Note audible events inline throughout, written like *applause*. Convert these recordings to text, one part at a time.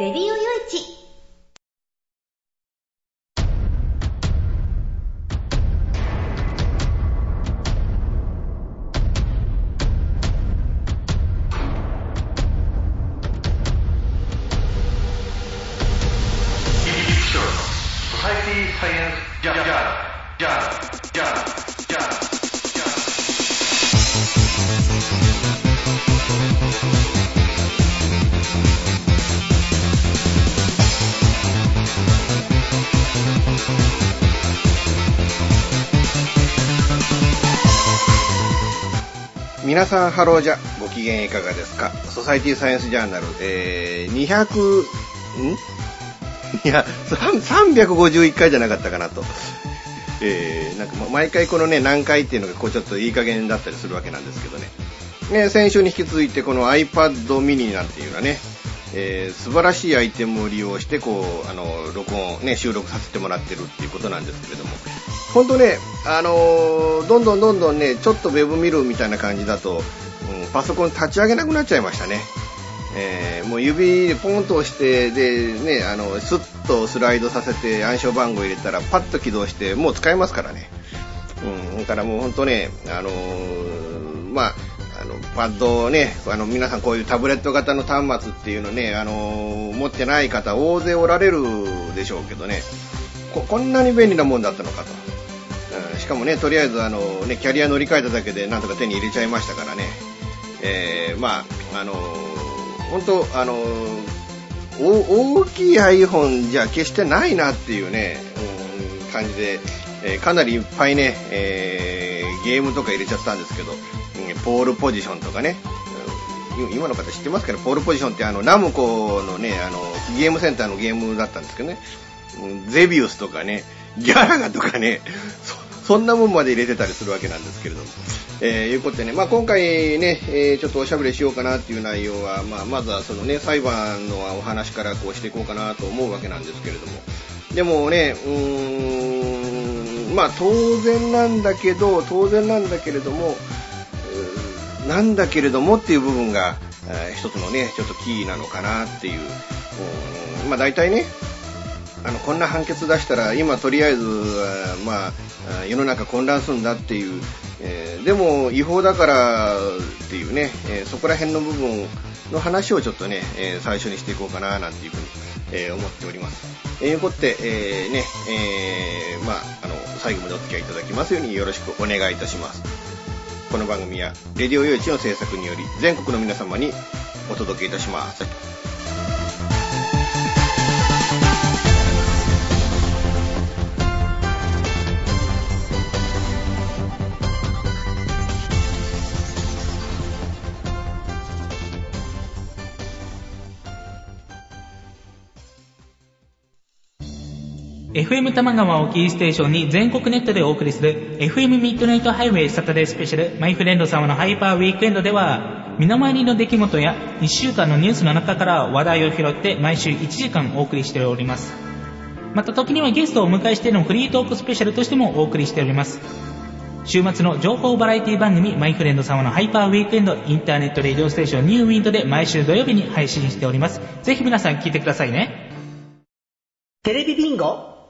レディオ皆さんハローじゃ。ご機嫌いかがですか？ソサイティサイエンスジャーナル、えー、200ん？*laughs* いや351回じゃなかったかなと。えー、なんか毎回このね何回っていうのがこうちょっといい加減だったりするわけなんですけどね。ね先週に引き続いてこの iPad mini なんていうのはね。えー、素晴らしいアイテムを利用してこうあの録音、ね、収録させてもらってるっていうことなんですけれども。本当ね、あのー、どんどんどんどんねちょっとウェブ見るみたいな感じだと、うん、パソコン立ち上げなくなっちゃいましたね、えー、もう指でポンと押してで、ね、あのスッとスライドさせて暗証番号入れたらパッと起動してもう使えますからね、うん、だからもう本当ね、あのまああのパッドをねあの皆さんこういうタブレット型の端末っていうのね、あの持ってない方大勢おられるでしょうけどね。こんなに便利なもんだったのかと、しかもねとりあえずあの、ね、キャリア乗り換えただけでなんとか手に入れちゃいましたからね、えー、まああの本当あの大きい iPhone じゃ決してないなっていうね、うん、感じで、えー、かなりいっぱいね、えー、ゲームとか入れちゃったんですけど、うんポールポジションとかね、今の方知ってますかね、ポールポジションってあのナムコのね、あのゲームセンターのゲームだったんですけどね、ゼビウスとかね、ギャラガとかね、そんなもんまで入れてたりするわけなんですけれども。えー、いうことでね、まあ、今回ね、えー、ちょっとおしゃべりしようかなっていう内容は、まあ、まずはそのね、裁判のお話からこうしていこうかなと思うわけなんですけれども。でもね、うーん、まあ、当然なんだけど、当然なんだけれども、なんだけれどもっていう部分が、えー、一つのね、ちょっとキーなのかなっていう。まあ大体ね、あのこんな判決出したら今とりあえず、まあ、世の中混乱するんだっていう、えー、でも違法だからっていうね、えー、そこら辺の部分の話をちょっとね、えー、最初にしていこうかななんていうふうに、え思っております。えー、いうことで、えね、えまあ、あの、最後までお付き合いいただきますようによろしくお願いいたします。この番組はレディオ用地の制作により全国の皆様にお届けいたします「FM 玉川をキーステーションに全国ネットでお送りする FM ミッドナイトハイウェイサタデースペシャルマイフレンド様のハイパーウィークエンドでは身の回りの出来事や1週間のニュースの中から話題を拾って毎週1時間お送りしております。また時にはゲストをお迎えしてのフリートークスペシャルとしてもお送りしております。週末の情報バラエティ番組マイフレンド様の Hyper Weekend Internet Radio Station New Wind で毎週土曜日に配信しております。ぜひ皆さん聞いてくださいね。テレビビンゴ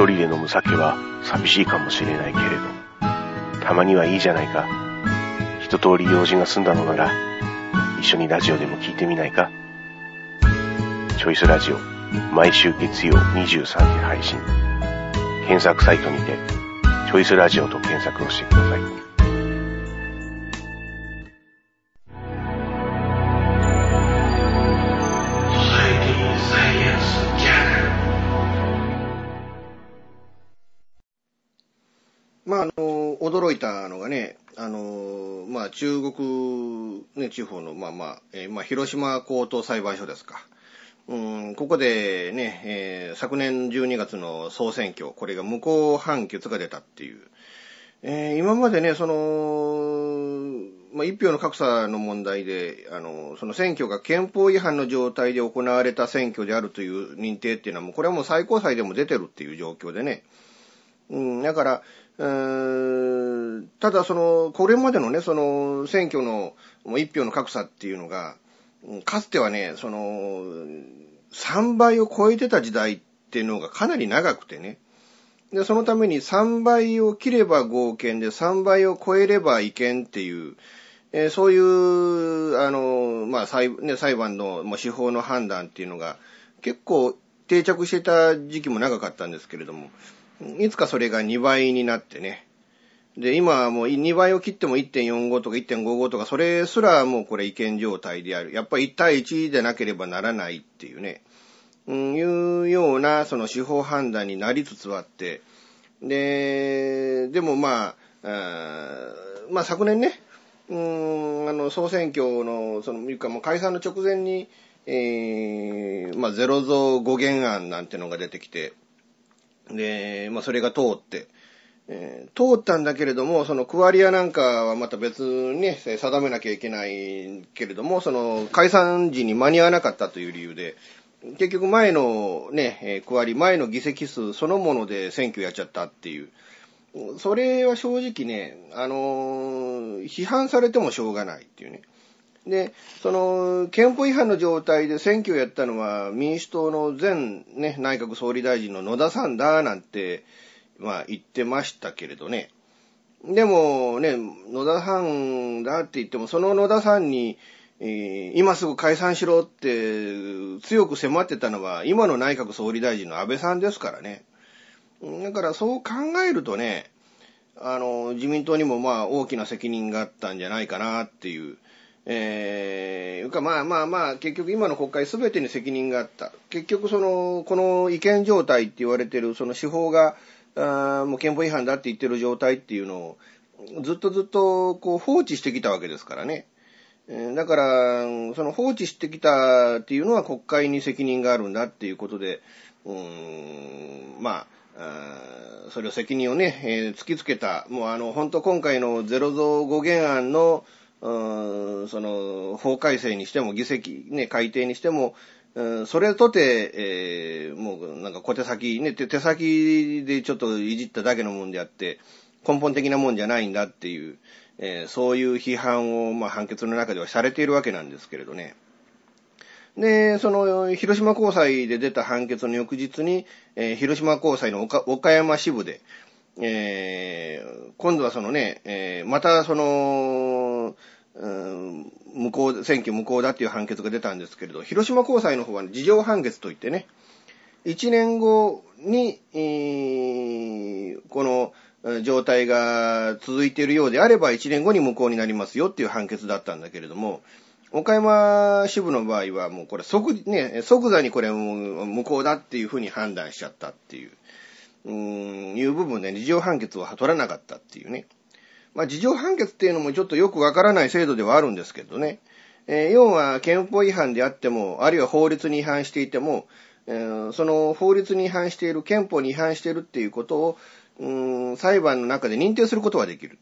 一人で飲む酒は寂しいかもしれないけれど、たまにはいいじゃないか。一通り用事が済んだのなら、一緒にラジオでも聞いてみないか。チョイスラジオ、毎週月曜23時配信。検索サイトにて、チョイスラジオと検索をしてください。驚いたのがね、あのまあ、中国、ね、地方の、まあまあ、えー、まあ、広島高等裁判所ですか。うん、ここでね、えー昨年12月の総選挙、これが無効判決が出たっていう。えー今までね、その、まあ、一票の格差の問題で、あの、その選挙が憲法違反の状態で行われた選挙であるという認定っていうのはもう、これはもう最高裁でも出てるっていう状況でね。うん、だから、うーただその、これまでのね、その、選挙のもう一票の格差っていうのが、かつてはね、その、3倍を超えてた時代っていうのがかなり長くてね。で、そのために3倍を切れば合憲で3倍を超えれば違憲っていう、えーそういう、あの、まあ、裁,、ね、裁判の、まあ、司法の判断っていうのが結構定着してた時期も長かったんですけれども、いつかそれが2倍になってね。で、今はもう2倍を切っても1.45とか1.55とか、それすらもうこれ違憲状態である。やっぱり1対1でなければならないっていうね。うん、いうような、その司法判断になりつつあって、で、でもまあ、あまあ昨年ね、うん、あの、総選挙の、その、いうかもう解散の直前に、えー、まあゼロ増5原案なんてのが出てきて、で、まあそれが通って、えー通ったんだけれども、そのクワリアなんかはまた別にね、定めなきゃいけないけれども、その解散時に間に合わなかったという理由で、結局前のね、えー区割り、前の議席数そのもので選挙やっちゃったっていう。それは正直ね、あのー批判されてもしょうがないっていうね。で、その、憲法違反の状態で選挙をやったのは民主党の前ね、内閣総理大臣の野田さんだなんて、まあ言ってましたけれどね。でもね、野田さんだって言っても、その野田さんに、え今すぐ解散しろって強く迫ってたのは、今の内閣総理大臣の安倍さんですからね。だからそう考えるとね、あの、自民党にもまあ大きな責任があったんじゃないかなっていう。えー、かまあまあまあ、結局今の国会全てに責任があった。結局その、この違憲状態って言われてる、その司法が、あもう憲法違反だって言ってる状態っていうのを、ずっとずっとこう放置してきたわけですからね。だから、その放置してきたっていうのは国会に責任があるんだっていうことで、うーん、まあ、あそれを責任をね、えー突きつけた、もうあの、本当今回のゼロ増5原案の、その、法改正にしても、議席、ね、改定にしても、それとて、えーもうなんか小手先、ね、手手先でちょっといじっただけのもんであって、根本的なもんじゃないんだっていう、えーそういう批判を、まあ、判決の中ではされているわけなんですけれどね。で、その、広島高裁で出た判決の翌日に、えー広島高裁の岡山支部で、えー今度はそのね、えーまたその、うん無効、選挙無効だっていう判決が出たんですけれど、広島高裁の方は、事情判決といってね、1年後に、えーこの状態が続いているようであれば、1年後に無効になりますよっていう判決だったんだけれども、岡山支部の場合はもうこれ即、ね、即座にこれ無効だっていうふうに判断しちゃったっていう、うん、いう部分で事情判決を取らなかったっていうね。まあ、事情判決っていうのもちょっとよくわからない制度ではあるんですけどね。えー要は憲法違反であっても、あるいは法律に違反していても、えーその法律に違反している、憲法に違反しているっていうことを、うん裁判の中で認定することはできる。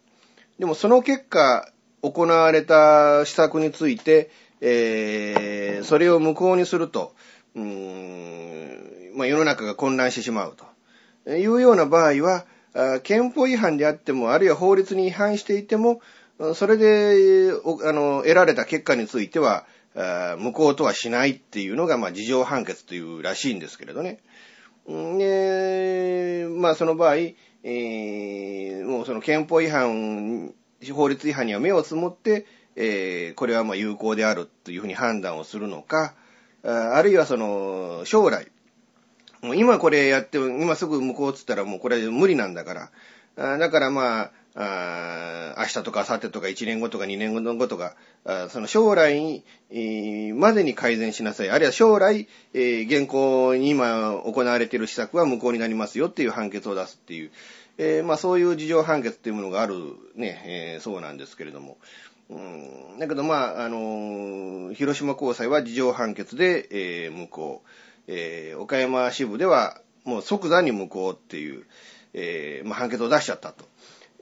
でもその結果、行われた施策について、えーそれを無効にすると、うんまあ、世の中が混乱してしまうというような場合は、憲法違反であっても、あるいは法律に違反していても、それで、あの、得られた結果については、無効とはしないっていうのが、まあ、事情判決というらしいんですけれどね。で、まあ、その場合、えーもうその憲法違反、法律違反には目をつむって、えーこれはまあ有効であるというふうに判断をするのか、あるいはその、将来、もう今これやっても、今すぐ無効っつったらもうこれ無理なんだから。だからまあ、あ明日とか明後日とか1年後とか2年後とか、その将来、までに改善しなさい。あるいは将来、現行に今行われている施策は無効になりますよっていう判決を出すっていう、えーまあそういう事情判決っていうものがあるね、えーそうなんですけれども。うん、だけどまあ、あのー広島高裁は事情判決で、えー無効。えー岡山支部ではもう即座に無効っていう、えーまあ、判決を出しちゃったと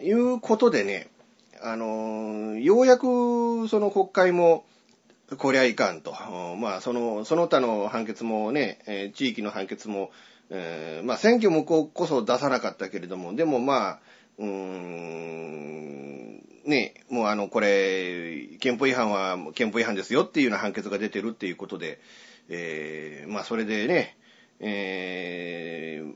いうことでね、あのようやくその国会も、こりゃいかんと。まあ、その、その他の判決もね、えー地域の判決も、えーまあ、選挙無効こそ出さなかったけれども、でもまあ、うーん、ね、もうあの、これ、憲法違反は憲法違反ですよっていうような判決が出てるっていうことで、えーまあ、それでね、えー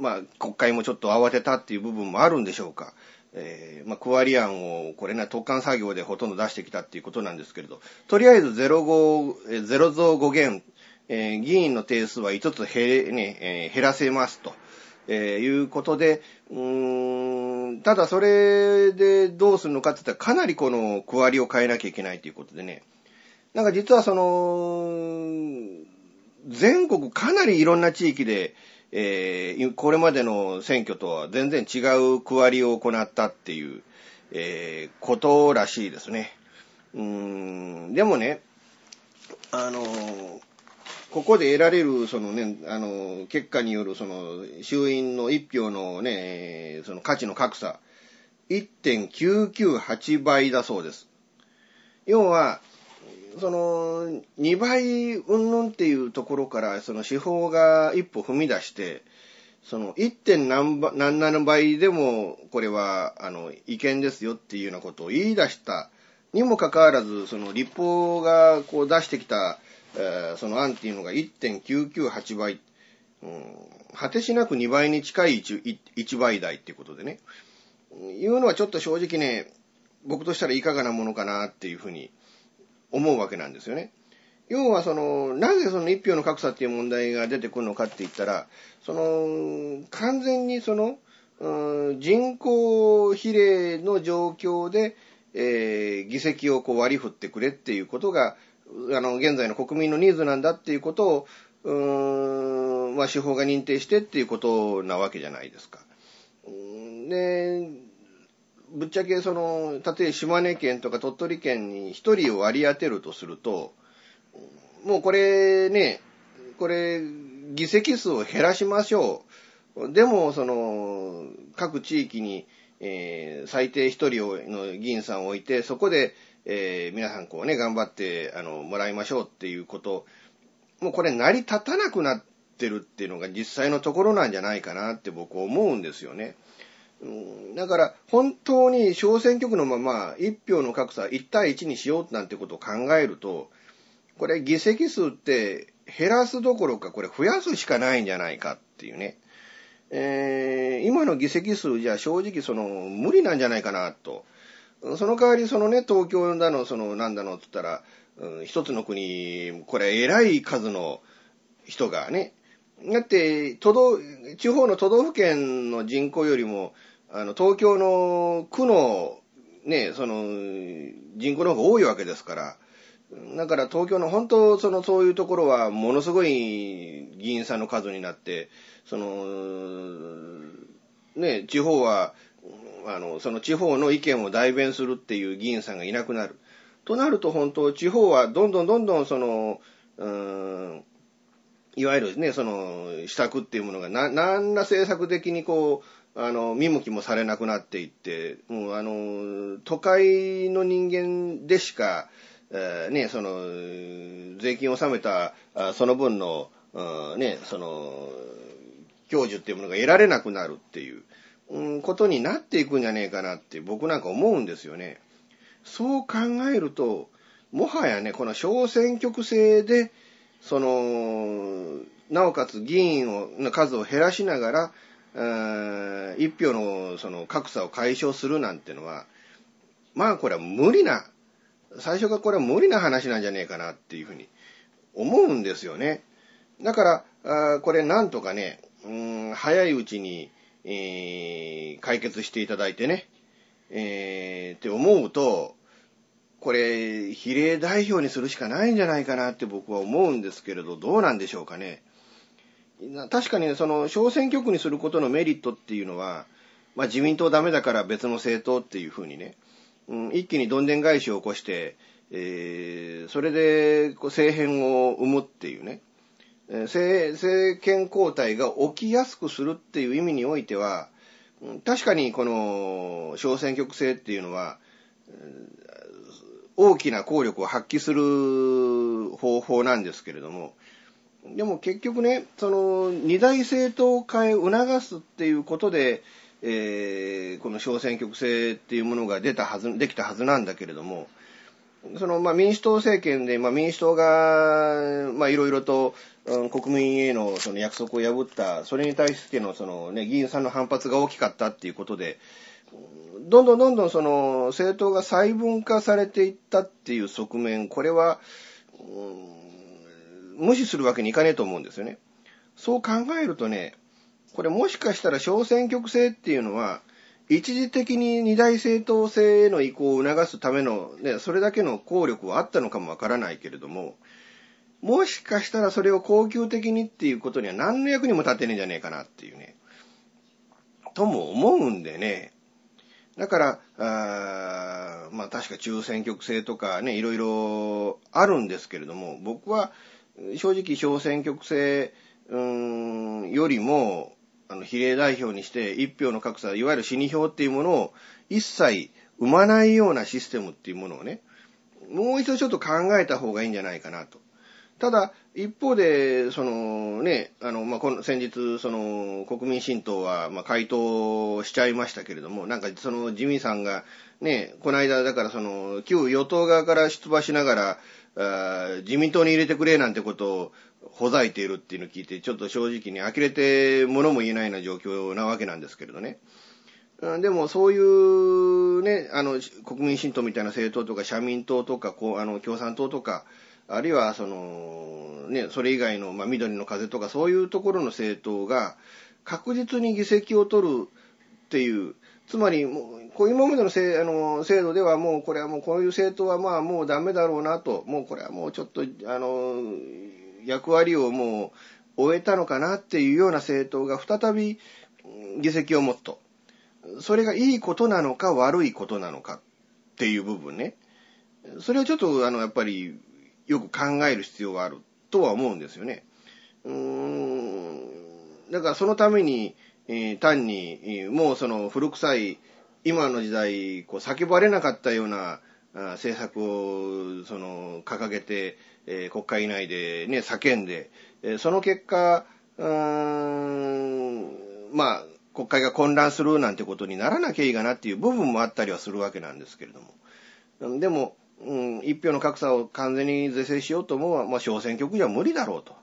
まあ、国会もちょっと慌てたっていう部分もあるんでしょうか。えーまあ、区割り案を、これね、特管作業でほとんど出してきたっていうことなんですけれど、とりあえず05、えーゼロ増5減、えー議員の定数は5つ減、ね、えー減らせますと、えいうことで、うーん、ただそれでどうするのかって言ったら、かなりこの区割りを変えなきゃいけないということでね、なんか実はその、全国かなりいろんな地域で、えーこれまでの選挙とは全然違う区割りを行ったっていう、えーことらしいですね。うーん、でもね、あのここで得られる、そのね、あの結果による、その、衆院の一票のね、その価値の格差、1.998倍だそうです。要は、その、2倍云々っていうところから、その司法が一歩踏み出して、その 1. 何何倍でも、これは、あの、違憲ですよっていうようなことを言い出したにもかかわらず、その立法がこう出してきた、えーその案っていうのが1.998倍、うん、果てしなく2倍に近い 1, 1倍台っていうことでね、いうのはちょっと正直ね、僕としたらいかがなものかなっていうふうに思うわけなんですよね。要はその、なぜその一票の格差っていう問題が出てくるのかって言ったら、その、完全にその、人口比例の状況で、えー議席をこう割り振ってくれっていうことが、あの、現在の国民のニーズなんだっていうことを、うーん、まあ、司法が認定してっていうことなわけじゃないですか。で、ぶっちゃけその、例えば島根県とか鳥取県に一人を割り当てるとすると、もうこれね、これ、議席数を減らしましょう。でも、その、各地域に、えー最低一人をの議員さんを置いて、そこで、えー皆さんこうね、頑張って、あの、もらいましょうっていうこと、もうこれ成り立たなくなってるっていうのが実際のところなんじゃないかなって僕思うんですよね。だから、本当に小選挙区のまま一票の格差1対1にしようなんてことを考えると、これ議席数って減らすどころかこれ増やすしかないんじゃないかっていうね。えー今の議席数じゃ正直その無理なんじゃないかなと。その代わりそのね、東京だの、そのなんだのって言ったら、うん一つの国、これ偉い数の人がね、だって、都道、地方の都道府県の人口よりも、あの、東京の区の、ね、その、人口の方が多いわけですから、だから東京の本当、その、そういうところは、ものすごい議員さんの数になって、その、ね、地方は、あの、その地方の意見を代弁するっていう議員さんがいなくなる。となると本当、地方はどんどんどんどんその、うーん、いわゆるね、その、施策っていうものが、な、何ら政策的にこう、あの、見向きもされなくなっていって、もうあの、都会の人間でしか、えーね、その、税金を納めた、その分の、ね、その、享受っていうものが得られなくなるっていう、うん、ことになっていくんじゃねえかなって僕なんか思うんですよね。そう考えると、もはやね、この小選挙区制で、その、なおかつ議員をの数を減らしながら、一票のその格差を解消するなんてのは、まあこれは無理な、最初がこれは無理な話なんじゃねえかなっていうふうに思うんですよね。だから、これなんとかね、うん早いうちに、えー解決していただいてね、えーって思うと、これ、比例代表にするしかないんじゃないかなって僕は思うんですけれど、どうなんでしょうかね。確かに、その、小選挙区にすることのメリットっていうのは、まあ自民党ダメだから別の政党っていうふうにね、うん、一気にどんでん返しを起こして、えーそれでこう政変を生むっていうね、えー政政権交代が起きやすくするっていう意味においては、確かにこの小選挙区制っていうのは、大きな効力を発揮する方法なんですけれども、でも結局ね、その二大政党化へ促すっていうことで、えーこの小選挙区制っていうものが出たはず、できたはずなんだけれども、そのまあ民主党政権で、まあ、民主党が、まあ、いろいろと、うん国民へのその約束を破った、それに対してのその、ね、議員さんの反発が大きかったっていうことで、どんどんどんどんその政党が細分化されていったっていう側面、これは、うん無視するわけにいかねえと思うんですよね。そう考えるとね、これもしかしたら小選挙区制っていうのは、一時的に二大政党制への移行を促すための、ね、それだけの効力はあったのかもわからないけれども、もしかしたらそれを恒久的にっていうことには何の役にも立てねえんじゃねえかなっていうね。とも思うんでね。だから、あまあ確か中選挙区制とかね、いろいろあるんですけれども、僕は正直小選挙区制うーんよりも、あの比例代表にして一票の格差、いわゆる死に票っていうものを一切生まないようなシステムっていうものをね、もう一度ちょっと考えた方がいいんじゃないかなと。ただ、一方で、そのね、あの、まあ、この先日、その、国民新党は、ま、回答しちゃいましたけれども、なんか、その、自民さんが、ね、この間、だから、その、旧与党側から出馬しながら、自民党に入れてくれなんてことをほざいているっていうのを聞いて、ちょっと正直に呆れて物も言えないような状況なわけなんですけれどね。でもそういうね、あの、国民新党みたいな政党とか、社民党とか、こう、あの、共産党とか、あるいはその、ね、それ以外の、まあ、緑の風とか、そういうところの政党が、確実に議席を取るっていう、つまり、もう、こう今までのせあの制度ではもう、これはもう、こういう政党はまあ、もうダメだろうなと、もうこれはもうちょっと、あの、役割をもう終えたのかなっていうような政党が再び議席を持つと。それがいいことなのか悪いことなのかっていう部分ね。それをちょっと、あの、やっぱり、よく考える必要があるとは思うんですよね。うーん。だからそのために、えー単に、もうその古臭い、今の時代、こう叫ばれなかったような政策を、その、掲げて、えー国会内でね、叫んで、えーその結果、うーん、まあ、国会が混乱するなんてことにならなきゃいいかなっていう部分もあったりはするわけなんですけれども。でも、うん、一票の格差を完全に是正しようと思うのは、まあ、小選挙区じゃ無理だろうと、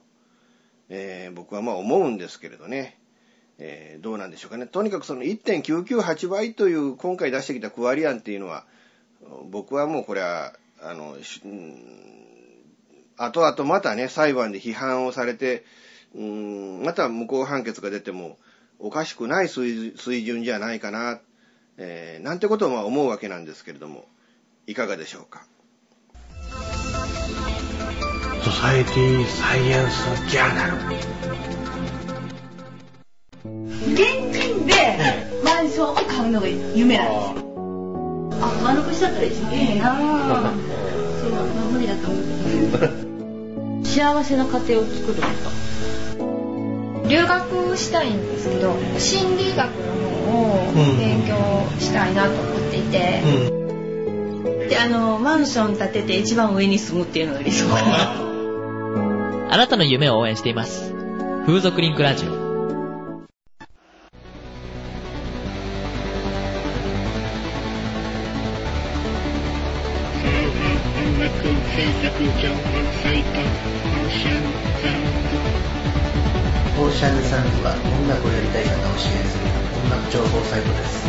えー僕はまあ思うんですけれどね。えーどうなんでしょうかね。とにかくその1.998倍という今回出してきた区割り案っていうのは、僕はもうこれは、あの、うん後々またね、裁判で批判をされて、うん、また無効判決が出てもおかしくない水水準じゃないかな、えーなんてことを思うわけなんですけれども、いかがでしょうか。ソサエティサイエンスジャーナル現金でマンションを買うのが夢なんですよ。あ、丸くしちゃったら一番いいなぁ。そう、まあ、無理だと思う。幸せな家庭を作ること。留学したいんですけど心理学の方を勉強したいなと思っていて、で、あの、マンション建てて一番上に住むっていうのが理想かな。*laughs* あなたの夢を応援しています。風俗リンクラジオ。オサイトです。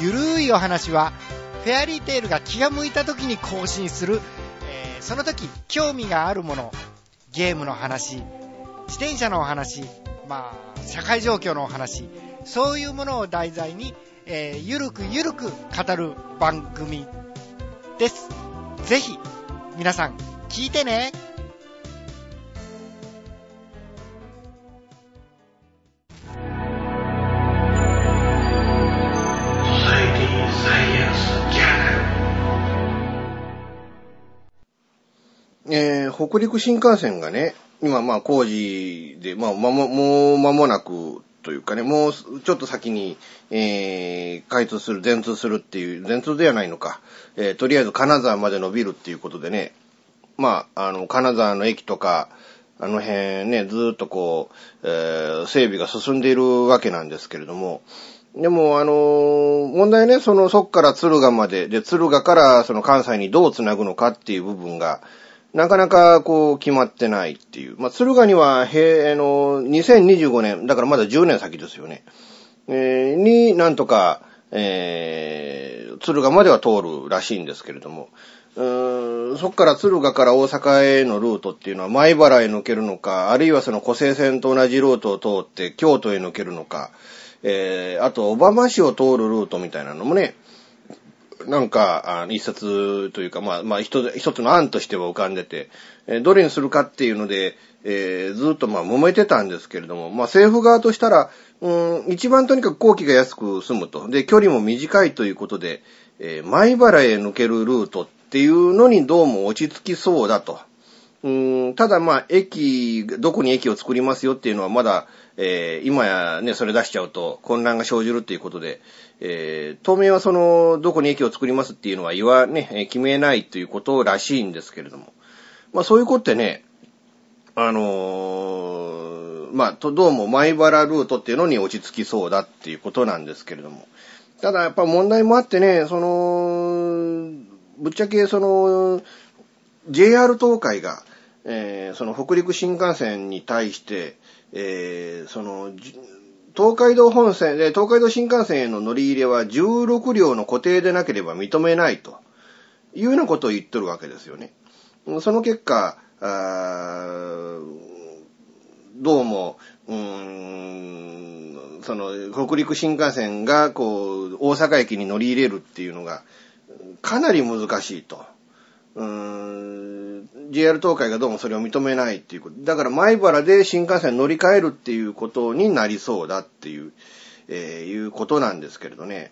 ゆるいお話は、フェアリーテールが気が向いた時に更新する、えーその時興味があるもの、ゲームの話、自転車のお話、まあ、社会状況のお話、そういうものを題材に、えーゆるくゆるく語る番組です。ぜひ、皆さん、聞いてね。えー北陸新幹線がね、今まあ工事で、まあまも、もう間もなくというかね、もうちょっと先に、えー開通する、全通するっていう、全通ではないのか、えーとりあえず金沢まで伸びるっていうことでね、まあ、あの、金沢の駅とか、あの辺ね、ずーっとこう、えー整備が進んでいるわけなんですけれども、でも、あのー問題ね、その、そっから敦賀まで、で、敦賀からその関西にどう繋ぐのかっていう部分が、なかなかこう決まってないっていう。まあ、敦賀には、へあの、2025年、だからまだ10年先ですよね。えーになんとか、えー、敦賀までは通るらしいんですけれども、うーんそっから敦賀から大阪へのルートっていうのは、前原へ抜けるのか、あるいはその湖西線と同じルートを通って京都へ抜けるのか、えー、あと、小浜市を通るルートみたいなのもね、なんか、あ一冊というか、まあ、まあ、一つ一つの案としては浮かんでて、えーどれにするかっていうので、えーずっとまあ、揉めてたんですけれども、まあ、政府側としたら、うん、一番とにかく工期が安く済むと。で、距離も短いということで、えー前原へ抜けるルートっていうのにどうも落ち着きそうだと。うんただまあ、駅、どこに駅を作りますよっていうのはまだ、えー今やね、それ出しちゃうと混乱が生じるっていうことで、えー当面はその、どこに駅を作りますっていうのは言わ、ね、決めないということらしいんですけれども。まあそういうことってね、あのーまあ、と、どうも前原ルートっていうのに落ち着きそうだっていうことなんですけれども。ただやっぱ問題もあってね、その、ぶっちゃけその、JR 東海が、えーその北陸新幹線に対して、えーその、東海道本線で、東海道新幹線への乗り入れは16両の固定でなければ認めないというようなことを言ってるわけですよね。その結果、どうも、うーん、その、北陸新幹線が、こう、大阪駅に乗り入れるっていうのが、かなり難しいと。うーん、JR 東海がどうもそれを認めないっていうこと。だから前原で新幹線乗り換えるっていうことになりそうだっていう、えーいうことなんですけれどね。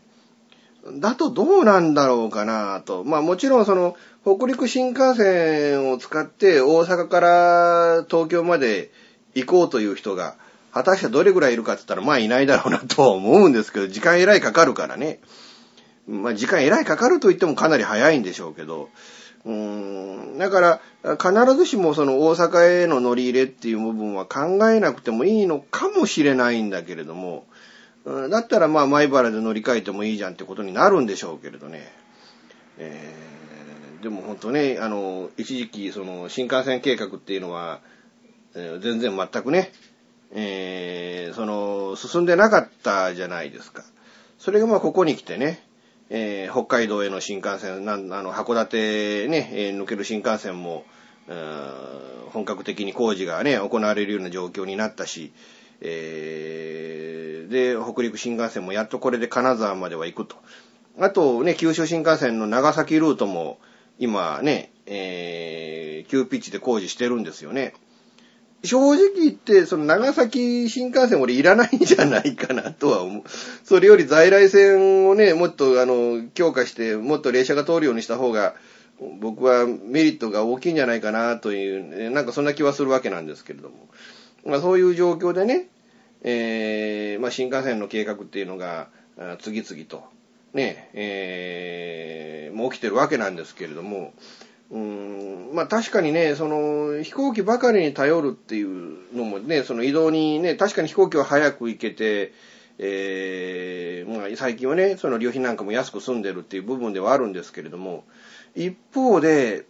だとどうなんだろうかなと。まあもちろんその、北陸新幹線を使って大阪から東京まで行こうという人が、果たしてどれぐらいいるかって言ったらまあいないだろうなとは思うんですけど、時間えらいかかるからね。まあ時間えらいかかると言ってもかなり早いんでしょうけど、うん、だから必ずしもその大阪への乗り入れっていう部分は考えなくてもいいのかもしれないんだけれども、だったらまあ前原で乗り換えてもいいじゃんってことになるんでしょうけれどね。えーでも本当ね、あの、一時期その新幹線計画っていうのは、全然全くね、えーその、進んでなかったじゃないですか。それがまあここに来てね、えー北海道への新幹線、なんあの函館ね、えー抜ける新幹線も、本格的に工事がね、行われるような状況になったし、えーで、北陸新幹線もやっとこれで金沢までは行くと。あとね、九州新幹線の長崎ルートも今ね、えー急ピッチで工事してるんですよね。正直言って、その長崎新幹線俺いらないんじゃないかなとは思う。それより在来線をね、もっとあの、強化して、もっと列車が通るようにした方が、僕はメリットが大きいんじゃないかなという、なんかそんな気はするわけなんですけれども。まあそういう状況でね、えーまあ新幹線の計画っていうのが、次々と、ね、えーもう起きてるわけなんですけれども、うんまあ確かにね、その飛行機ばかりに頼るっていうのもね、その移動にね、確かに飛行機は早く行けて、えーまあ最近はね、その旅費なんかも安く済んでるっていう部分ではあるんですけれども、一方で、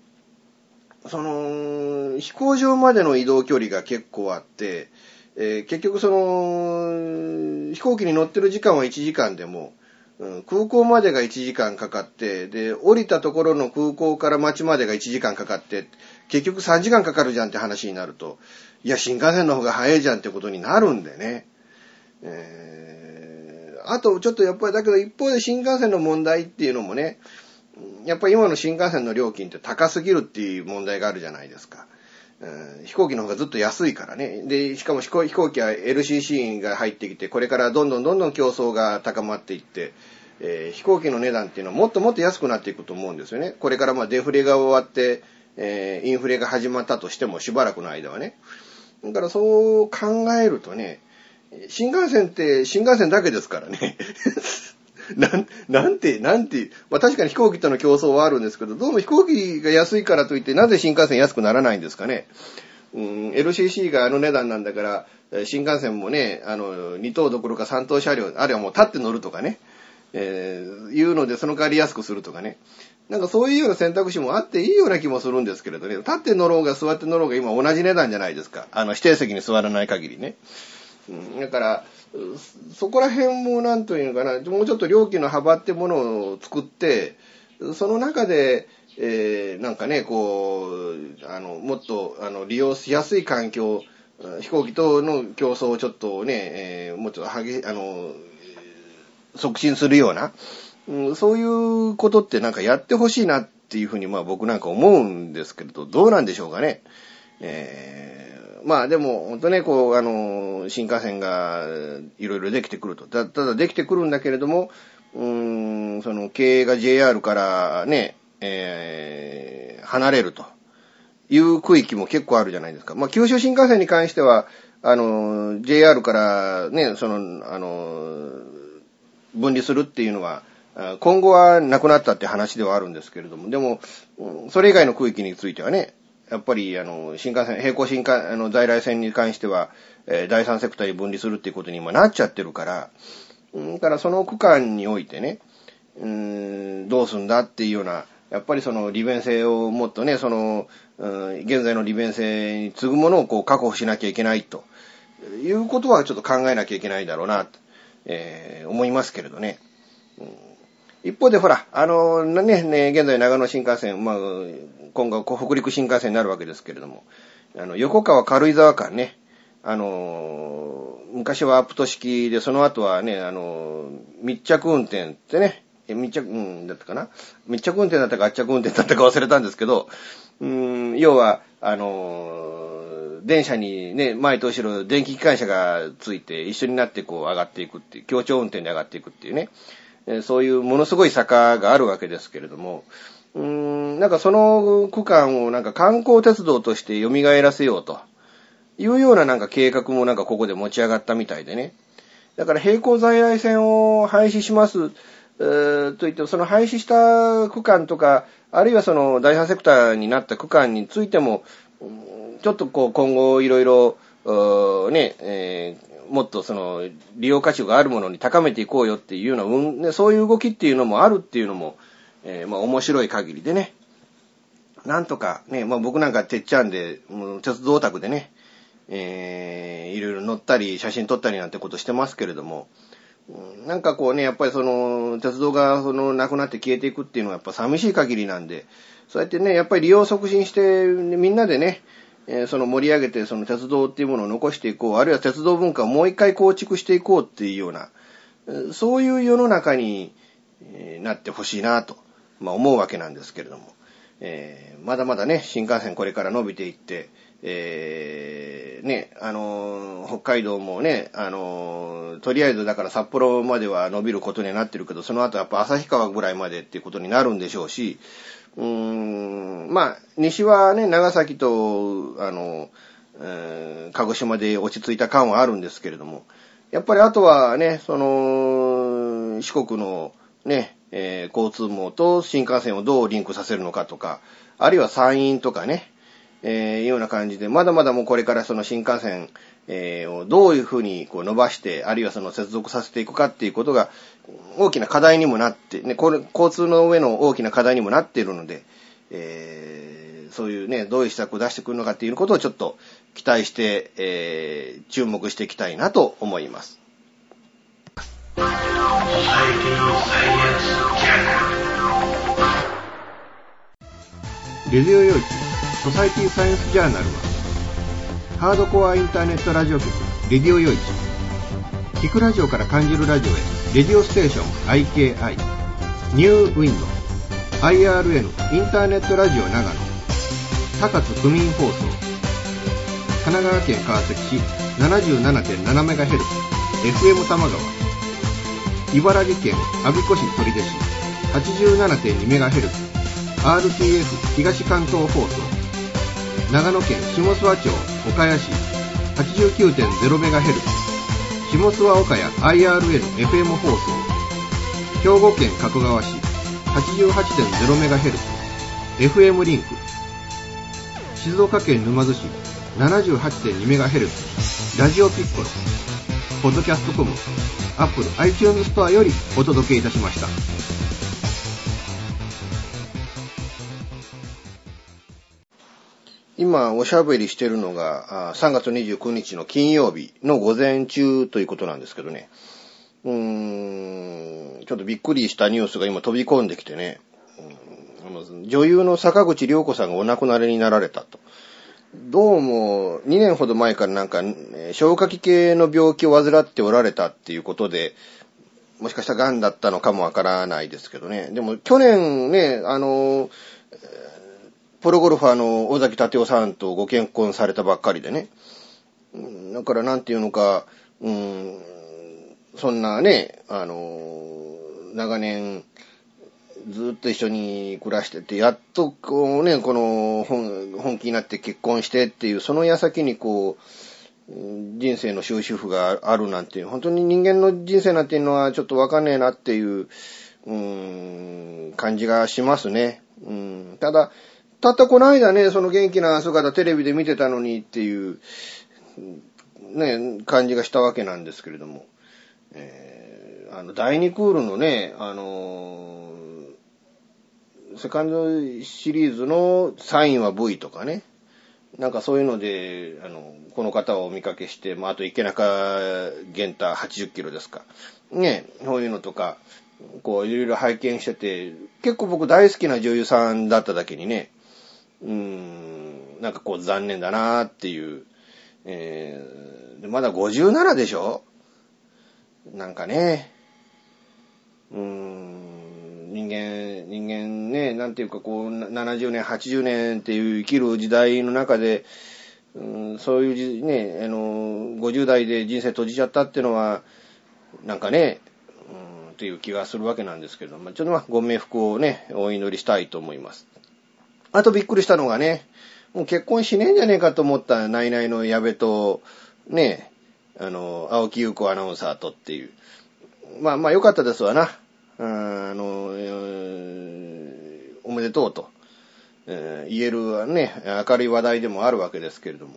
その、飛行場までの移動距離が結構あって、えー結局その、飛行機に乗ってる時間は1時間でも、空港までが1時間かかって、で、降りたところの空港から街までが1時間かかって、結局3時間かかるじゃんって話になると、いや、新幹線の方が早いじゃんってことになるんでね。えーあとちょっとやっぱりだけど一方で新幹線の問題っていうのもね、やっぱり今の新幹線の料金って高すぎるっていう問題があるじゃないですか。うん、飛行機の方がずっと安いからね。で、しかも飛行機は LCC が入ってきて、これからどんどんどんどん競争が高まっていって、えー、飛行機の値段っていうのはもっともっと安くなっていくと思うんですよね。これからまあデフレが終わって、えー、インフレが始まったとしてもしばらくの間はね。だからそう考えるとね、新幹線って新幹線だけですからね。*laughs* なん、なんて、なんて、まあ確かに飛行機との競争はあるんですけど、どうも飛行機が安いからといって、なぜ新幹線安くならないんですかね？うん、LCC があの値段なんだから、新幹線もね、あの、2等どころか3等車両、あるいはもう立って乗るとかね、えー、いうのでその代わり安くするとかね。なんかそういうような選択肢もあっていいような気もするんですけれどね。立って乗ろうが座って乗ろうが今同じ値段じゃないですか。あの、指定席に座らない限りね。うん、だから、そこら辺もなんというのかな、もうちょっと料金の幅ってものを作って、その中で、えー、なんかね、こう、あの、もっと、あの、利用しやすい環境、飛行機との競争をちょっとね、えー、もうちょっと激あの、促進するような、うん、そういうことってなんかやってほしいなっていうふうにまあ僕なんか思うんですけれど、どうなんでしょうかね。えー、まあでも本当ね、こう、あの、新幹線がいろいろできてくると。ただできてくるんだけれども、うーん、その経営が JR からね、えー、離れるという区域も結構あるじゃないですか。まあ九州新幹線に関しては、あの、JR からね、その、あの、分離するっていうのは、今後はなくなったって話ではあるんですけれども、でも、それ以外の区域についてはね、やっぱり、あの、新幹線、並行新幹、あの、在来線に関しては、えー、第三セクターに分離するっていうことに今なっちゃってるから、だからその区間においてね、うん、どうすんだっていうような、やっぱりその利便性をもっとね、その、うん、現在の利便性に次ぐものをこう確保しなきゃいけないということはちょっと考えなきゃいけないだろうな、えー、思いますけれどね。一方でほら、あの、ね、ね、現在長野新幹線、まあ、今後北陸新幹線になるわけですけれども、あの、横川軽井沢間ね、あの、昔はアップト式で、その後はね、あの、密着運転ってね、密着、うん、だったかな？密着運転だったか圧着運転だったか忘れたんですけど、うん、要は、あの、電車にね、前と後ろ電気機関車がついて一緒になってこう上がっていくっていう、協調運転で上がっていくっていうね、そういうものすごい坂があるわけですけれども、うーん、なんかその区間をなんか観光鉄道として蘇らせようというようななんか計画もなんかここで持ち上がったみたいでね。だから並行在来線を廃止します、えー、と言っても、その廃止した区間とか、あるいはその第三セクターになった区間についても、ちょっとこう今後いろいろ、ね、えーもっとその利用価値があるものに高めていこうよっていうような、うん、そういう動きっていうのもあるっていうのも、えー、まあ面白い限りでね、なんとかね、まあ僕なんかてっちゃんで、もう鉄道オタクでね、えー、いろいろ乗ったり写真撮ったりなんてことしてますけれども、なんかこうね、やっぱりその、鉄道がその、なくなって消えていくっていうのはやっぱ寂しい限りなんで、そうやってね、やっぱり利用促進して、みんなでね、えその盛り上げて、その鉄道っていうものを残していこう、あるいは鉄道文化をもう一回構築していこうっていうような、そういう世の中になってほしいなと、まあ、思うわけなんですけれども、えー、まだまだね、新幹線これから伸びていって、えー、ね、あのー、北海道もね、あのー、とりあえずだから札幌までは伸びることになってるけど、その後やっぱ旭川ぐらいまでっていうことになるんでしょうし、うーん、まあ、西はね、長崎と、あの、えー、鹿児島で落ち着いた感はあるんですけれども、やっぱりあとはね、その、四国のね、えー、交通網と新幹線をどうリンクさせるのかとか、あるいは山陰とかね、えー、いうような感じで、まだまだもうこれからその新幹線、えー、をどういうふうにこう伸ばして、あるいはその接続させていくかっていうことが大きな課題にもなって、ね、これ交通の上の大きな課題にもなっているので、えー、そういうね、どういう施策を出してくるのかっていうことをちょっと期待して、えー、注目していきたいなと思います。レディオ用地ソサイティサイエンスジャーナルは、ハードコアインターネットラジオ局、レディオ用地、聞くラジオから感じるラジオへ、レディオステーション IKI、ニューウィンド、IRN インターネットラジオ長野、高津区民放送、神奈川県川崎市 77.7MHz、FM 玉川、茨城県阿鼻子市取手市 87.2MHz、RTF 東関東放送、長野県下諏訪町岡谷市 89.0MHz、下諏訪岡谷 IRLFM 放送、兵庫県加古川市 88.0MHz、FM リンク、静岡県沼津市 78.2MHz、ラジオピッコロ、ポッドキャストコム、アップル iTunes ストアよりお届けいたしました。今おしゃべりしてるのが3月29日の金曜日の午前中ということなんですけどね。うーん、ちょっとびっくりしたニュースが今飛び込んできてね。女優の坂口良子さんがお亡くなりになられたと。どうも、2年ほど前からなんか、消化器系の病気を患っておられたっていうことで、もしかしたら癌だったのかもわからないですけどね。でも去年ね、あの、プロゴルファーの尾崎立夫さんとご結婚されたばっかりでね。だからなんていうのか、うん、そんなね、あの、長年、ずっと一緒に暮らしてて、やっとこうね、この本本気になって結婚してっていう、その矢先にこう、人生の終止符があるなんていう、本当に人間の人生なんていうのはちょっとわかんねえなっていう、うん、感じがしますね。うん、ただ、たったこの間ね、その元気な姿テレビで見てたのにっていう、ね、感じがしたわけなんですけれども。えーあの、第2クールのね、あのーセカンドシリーズのサインは V とかね。なんかそういうので、あの、この方をお見かけして、まあ、あと池中玄太80キロですか。ね、そういうのとか、こう、いろいろ拝見してて、結構僕大好きな女優さんだっただけにね、うん、なんかこう残念だなっていう。えーでまだ57でしょ？なんかね、うーん、人間、人間ね、なんていうかこう、70年、80年っていう生きる時代の中で、うん、そういうね、あの、50代で人生閉じちゃったっていうのは、なんかね、うん、っていう気がするわけなんですけど、まあ、ちょっとまあ、ご冥福をね、お祈りしたいと思います。あとびっくりしたのがね、もう結婚しねえんじゃねえかと思ったナイナイの矢部と、ね、あの、青木優子アナウンサーとっていう。まあまあ良かったですわな。あの、おめでとうと、えー言えるね、明るい話題でもあるわけですけれども。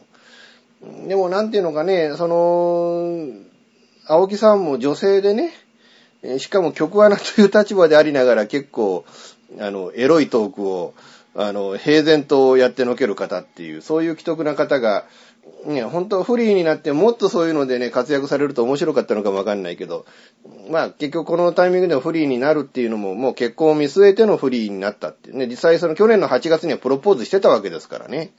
でもなんていうのかね、その、青木さんも女性でね、しかも曲穴という立場でありながら結構、あの、エロいトークを、あの、平然とやってのける方っていう、そういう既得な方が、ね、本当フリーになってもっとそういうのでね、活躍されると面白かったのかもわかんないけど、まあ結局このタイミングでフリーになるっていうのも、もう結婚を見据えてのフリーになったっていうね、実際その去年の8月にはプロポーズしてたわけですからね。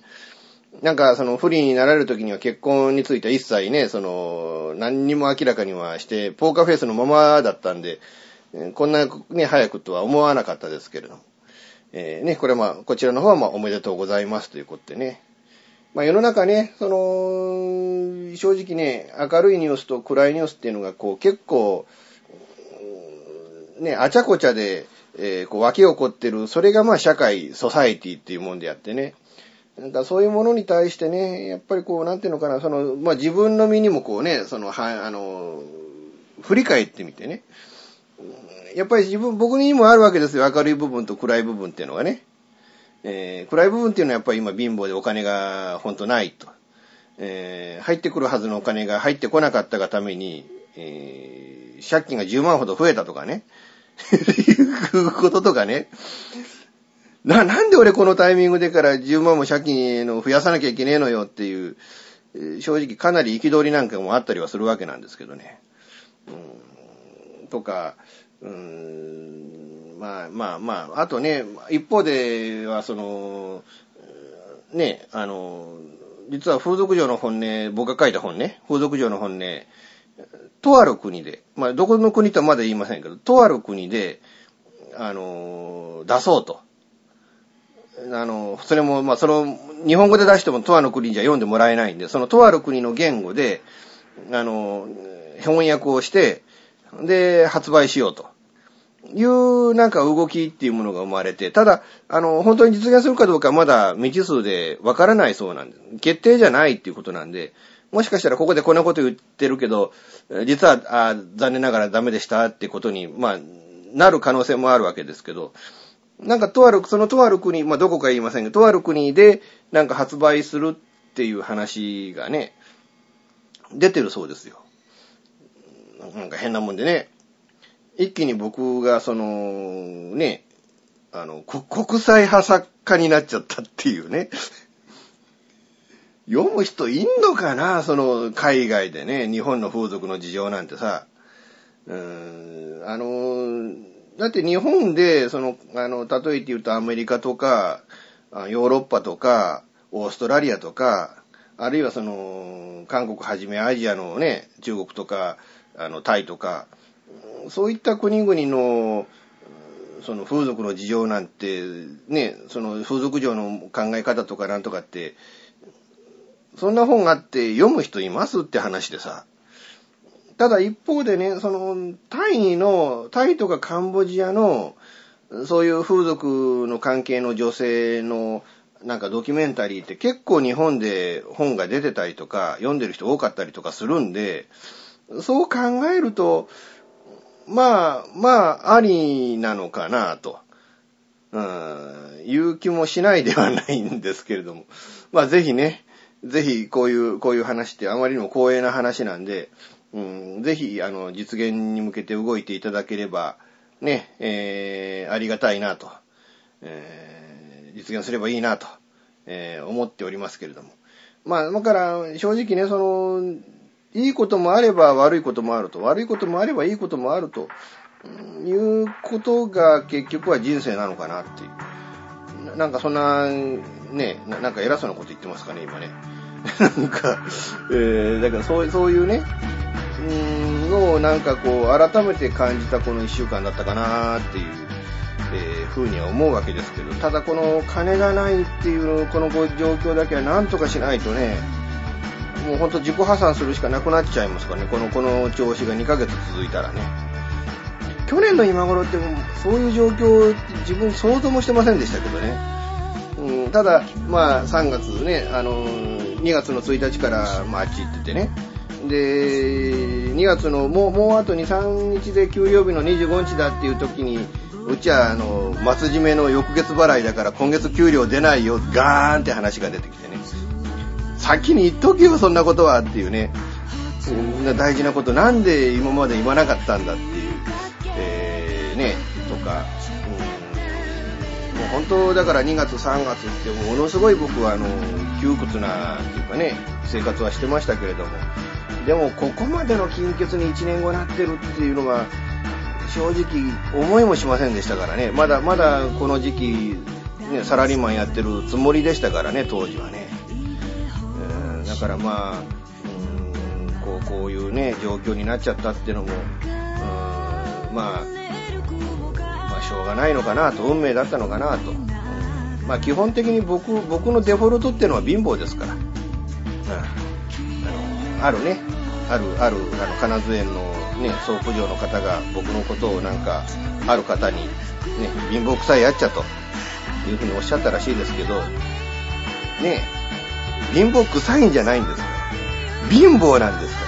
なんかその不利になられる時には結婚については一切ね、その、何にも明らかにはして、ポーカーフェイスのままだったんで、こんなね、早くとは思わなかったですけれども。えーね、これはまあ、こちらの方はまあ、おめでとうございますということでね。まあ世の中ね、その、正直ね、明るいニュースと暗いニュースっていうのがこう結構、ね、あちゃこちゃで、えーこう湧き起こってる、それがまあ社会、ソサエティっていうもんであってね。なんかそういうものに対してね、やっぱりこう、なんていうのかな、その、まあ自分の身にもこうね、その、は、あの、振り返ってみてね。やっぱり自分、僕にもあるわけですよ。明るい部分と暗い部分っていうのがね。えー暗い部分っていうのはやっぱり今貧乏でお金が本当ないと。えー入ってくるはずのお金が入ってこなかったがために、えー借金が10万ほど増えたとかね。*laughs* いうこととかね。な、なんで俺このタイミングでから10万も借金の増やさなきゃいけねえのよっていう、正直かなり憤りなんかもあったりはするわけなんですけどね。うんとか、まあまあまあ、あとね、一方ではその、ね、あの、実は風俗嬢の本音、僕が書いた本ね、風俗嬢の本音、とある国で、まあ、どこの国とはまだ言いませんけど、とある国で、あの、出そうと。あの、それも、まあ、その、日本語で出してもとある国じゃ読んでもらえないんで、そのとある国の言語で、あの、翻訳をして、で、発売しようと。いうなんか動きっていうものが生まれて、ただ、あの、本当に実現するかどうかはまだ未知数でわからないそうなんです。決定じゃないっていうことなんで、もしかしたらここでこんなこと言ってるけど、実は、あ残念ながらダメでしたってことに、まあ、なる可能性もあるわけですけど、なんかとある、そのとある国、まあどこか言いませんが、とある国でなんか発売するっていう話がね、出てるそうですよ。なんか変なもんでね、一気に僕がその、ね、あの、国際派作家になっちゃったっていうね。*laughs* 読む人いんのかな？その、海外でね、日本の風俗の事情なんてさ。うーん、あの、だって日本で、その、あの、例えて言うとアメリカとか、ヨーロッパとか、オーストラリアとか、あるいはその、韓国はじめアジアのね、中国とか、あの、タイとか、そういった国々の、その風俗の事情なんて、ね、その風俗上の考え方とかなんとかって、そんな本があって読む人いますって話でさ。ただ一方でね、その、タイの、タイとかカンボジアの、そういう風俗の関係の女性の、なんかドキュメンタリーって結構日本で本が出てたりとか、読んでる人多かったりとかするんで、そう考えると、まあ、まあ、ありなのかなと、うん、いう気もしないではないんですけれども。*laughs* まあ、ぜひね、ぜひこういう、こういう話ってあまりにも光栄な話なんで、うん、ぜひ、あの、実現に向けて動いていただければ、ね、えー、ありがたいなと、えー、実現すればいいなと、えー、思っておりますけれども。まあ、だから、正直ね、その、いいこともあれば悪いこともあると、悪いこともあればいいこともあると、いうことが結局は人生なのかなっていう。なんかそんな、ね、なんか偉そうなこと言ってますかね、今ね。*laughs* なんか、えー、だからそうそういうね、うーんのをなんかこう、改めて感じたこの一週間だったかなっていう、えー、ふうには思うわけですけど、ただこの金がないっていうこの状況だけはなんとかしないとね、もうほんと自己破産するしかなくなっちゃいますからね、この、この調子が2ヶ月続いたらね。去年の今頃ってそういう状況自分想像もしてませんでしたけどね。うん、ただ、まあ3月ね、あの、2月の1日から、まあ、あっち行っててね。で、2月のもう、もうあと2、3日で給料日の25日だっていう時に、うちはあの、末締めの翌月払いだから今月給料出ないよ、ガーンって話が出てきて。先に言っとけよ、そんなことはっていうね。そんな大事なことなんで今まで言わなかったんだっていう、えー、ね、とか、うん、もう本当だから2月3月ってものすごい僕はあの、窮屈なっていうかね、生活はしてましたけれども、でもここまでの金欠に1年後なってるっていうのが、正直思いもしませんでしたからね、まだまだこの時期、ね、サラリーマンやってるつもりでしたからね、当時はね。だからまあ、うんこうこういうね、状況になっちゃったっていうのも、うんまあ、まあ、しょうがないのかなと、運命だったのかなと。まあ、基本的に僕、僕のデフォルトっていうのは貧乏ですから。うん、あのあるね、ある、ある、あの、金津園のね、倉庫場の方が僕のことをなんか、ある方に、ね、貧乏臭いやっちゃと、いうふうにおっしゃったらしいですけど、ね、貧乏臭いんじゃないんですか？ら。貧乏なんですか？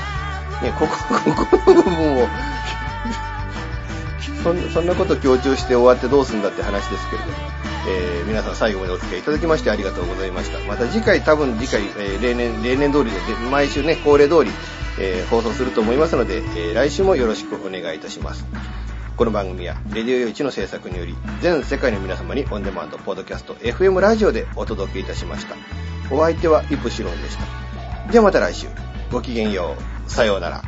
ら。ね、ここ、ここの部分を *laughs* そん、そんなこと強調して終わってどうすんだって話ですけれども、えー、皆さん最後までお付き合いいただきましてありがとうございました。また次回、多分次回、えー、例年、例年通りで、毎週ね、恒例通り、えー、放送すると思いますので、え来週もよろしくお願いいたします。この番組は、レディオ用地の制作により、全世界の皆様にオンデマンド、ポッドキャスト、FM ラジオでお届けいたしました。お相手はイプシロンでした。ではまた来週。ごきげんよう。さようなら。